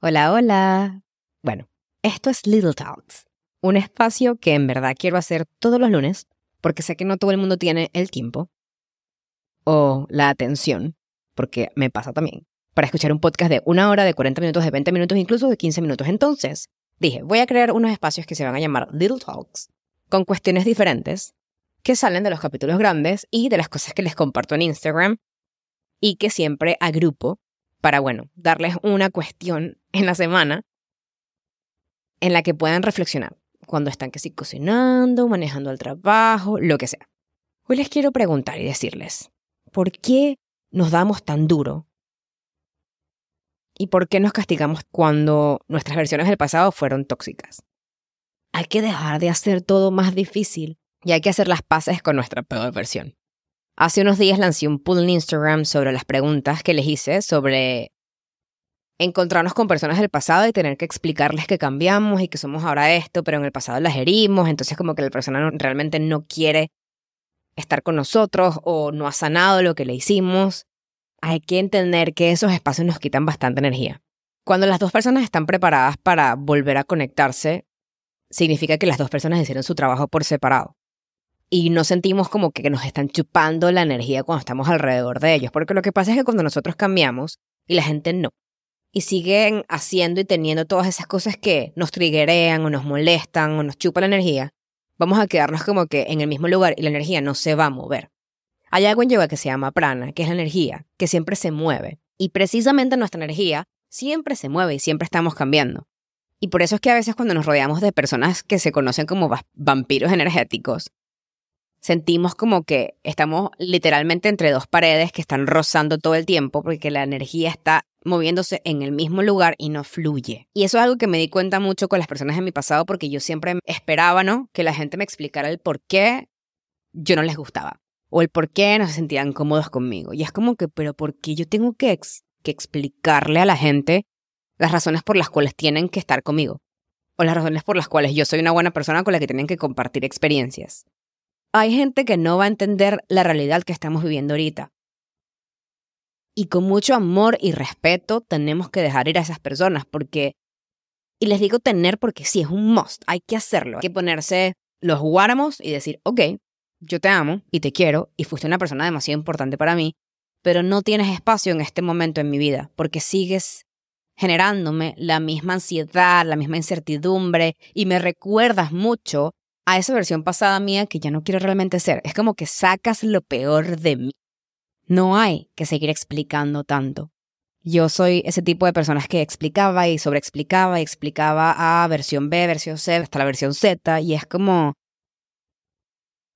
Hola, hola. Bueno, esto es Little Talks, un espacio que en verdad quiero hacer todos los lunes porque sé que no todo el mundo tiene el tiempo o la atención, porque me pasa también, para escuchar un podcast de una hora, de 40 minutos, de 20 minutos, incluso de 15 minutos. Entonces, dije, voy a crear unos espacios que se van a llamar Little Talks, con cuestiones diferentes que salen de los capítulos grandes y de las cosas que les comparto en Instagram y que siempre agrupo para, bueno, darles una cuestión en la semana en la que puedan reflexionar cuando están que cocinando, manejando el trabajo, lo que sea. Hoy les quiero preguntar y decirles, ¿por qué nos damos tan duro? ¿Y por qué nos castigamos cuando nuestras versiones del pasado fueron tóxicas? Hay que dejar de hacer todo más difícil y hay que hacer las paces con nuestra peor versión. Hace unos días lancé un poll en Instagram sobre las preguntas que les hice sobre encontrarnos con personas del pasado y tener que explicarles que cambiamos y que somos ahora esto, pero en el pasado las herimos, entonces como que la persona realmente no quiere estar con nosotros o no ha sanado lo que le hicimos. Hay que entender que esos espacios nos quitan bastante energía. Cuando las dos personas están preparadas para volver a conectarse, significa que las dos personas hicieron su trabajo por separado y no sentimos como que nos están chupando la energía cuando estamos alrededor de ellos. Porque lo que pasa es que cuando nosotros cambiamos y la gente no, y siguen haciendo y teniendo todas esas cosas que nos triguerean o nos molestan o nos chupan la energía, vamos a quedarnos como que en el mismo lugar y la energía no se va a mover. Hay algo en yoga que se llama prana, que es la energía, que siempre se mueve. Y precisamente nuestra energía siempre se mueve y siempre estamos cambiando. Y por eso es que a veces cuando nos rodeamos de personas que se conocen como vampiros energéticos, sentimos como que estamos literalmente entre dos paredes que están rozando todo el tiempo porque la energía está moviéndose en el mismo lugar y no fluye. Y eso es algo que me di cuenta mucho con las personas de mi pasado porque yo siempre esperaba, ¿no? Que la gente me explicara el por qué yo no les gustaba o el por qué no se sentían cómodos conmigo. Y es como que, pero ¿por qué yo tengo que, que explicarle a la gente las razones por las cuales tienen que estar conmigo? O las razones por las cuales yo soy una buena persona con la que tienen que compartir experiencias hay gente que no va a entender la realidad que estamos viviendo ahorita. Y con mucho amor y respeto tenemos que dejar ir a esas personas porque, y les digo tener porque sí, es un must, hay que hacerlo. Hay que ponerse los guáramos y decir, ok, yo te amo y te quiero y fuiste una persona demasiado importante para mí, pero no tienes espacio en este momento en mi vida porque sigues generándome la misma ansiedad, la misma incertidumbre y me recuerdas mucho a esa versión pasada mía que ya no quiero realmente ser. Es como que sacas lo peor de mí. No hay que seguir explicando tanto. Yo soy ese tipo de personas que explicaba y sobreexplicaba y explicaba a versión B, versión C, hasta la versión Z, y es como...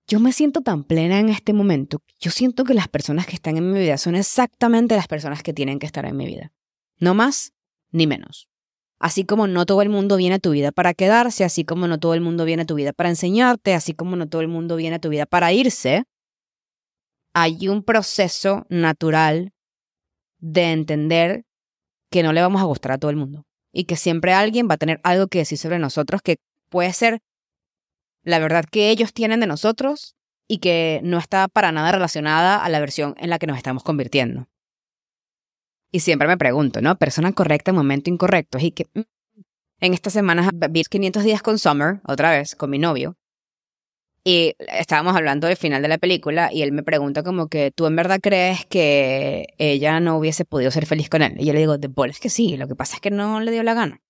Yo me siento tan plena en este momento. Yo siento que las personas que están en mi vida son exactamente las personas que tienen que estar en mi vida. No más ni menos. Así como no todo el mundo viene a tu vida para quedarse, así como no todo el mundo viene a tu vida para enseñarte, así como no todo el mundo viene a tu vida para irse, hay un proceso natural de entender que no le vamos a gustar a todo el mundo y que siempre alguien va a tener algo que decir sobre nosotros que puede ser la verdad que ellos tienen de nosotros y que no está para nada relacionada a la versión en la que nos estamos convirtiendo. Y siempre me pregunto, ¿no? Persona correcta en momento incorrecto. Y que mm, en estas semanas vi 500 días con Summer, otra vez, con mi novio. Y estábamos hablando del final de la película y él me pregunta como que, ¿tú en verdad crees que ella no hubiese podido ser feliz con él? Y yo le digo, de es que sí, lo que pasa es que no le dio la gana.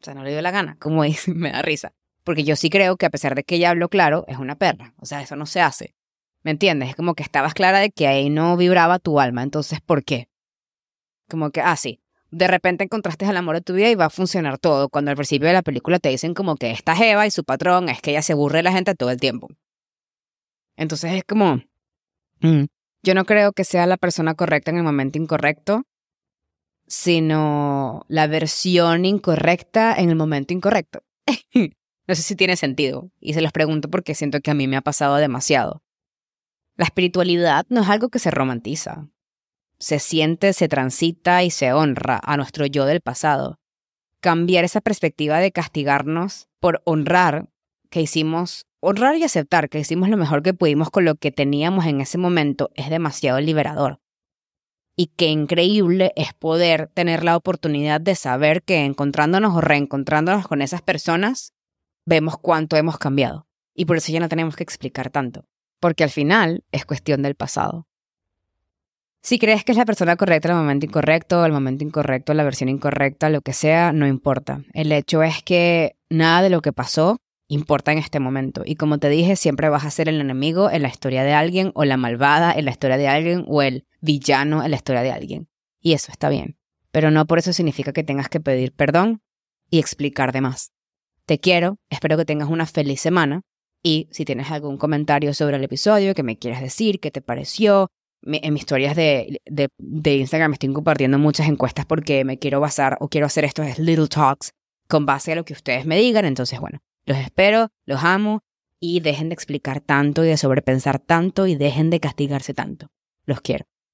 O sea, no le dio la gana, como dice, me da risa. Porque yo sí creo que a pesar de que ella habló claro, es una perra. O sea, eso no se hace. ¿Me entiendes? Es como que estabas clara de que ahí no vibraba tu alma. Entonces, ¿por qué? Como que, ah, sí, de repente encontraste el amor de tu vida y va a funcionar todo. Cuando al principio de la película te dicen como que esta Eva y su patrón es que ella se aburre de la gente todo el tiempo. Entonces es como, mm, yo no creo que sea la persona correcta en el momento incorrecto, sino la versión incorrecta en el momento incorrecto. no sé si tiene sentido y se los pregunto porque siento que a mí me ha pasado demasiado. La espiritualidad no es algo que se romantiza se siente, se transita y se honra a nuestro yo del pasado. Cambiar esa perspectiva de castigarnos por honrar que hicimos, honrar y aceptar que hicimos lo mejor que pudimos con lo que teníamos en ese momento es demasiado liberador. Y qué increíble es poder tener la oportunidad de saber que encontrándonos o reencontrándonos con esas personas, vemos cuánto hemos cambiado. Y por eso ya no tenemos que explicar tanto. Porque al final es cuestión del pasado. Si crees que es la persona correcta en el momento incorrecto, el momento incorrecto, la versión incorrecta, lo que sea, no importa. El hecho es que nada de lo que pasó importa en este momento. Y como te dije, siempre vas a ser el enemigo en la historia de alguien, o la malvada en la historia de alguien, o el villano en la historia de alguien. Y eso está bien. Pero no por eso significa que tengas que pedir perdón y explicar de más. Te quiero, espero que tengas una feliz semana. Y si tienes algún comentario sobre el episodio que me quieras decir, qué te pareció, en mis historias de, de, de, Instagram estoy compartiendo muchas encuestas porque me quiero basar o quiero hacer estos little talks con base a lo que ustedes me digan. Entonces, bueno, los espero, los amo y dejen de explicar tanto y de sobrepensar tanto y dejen de castigarse tanto. Los quiero.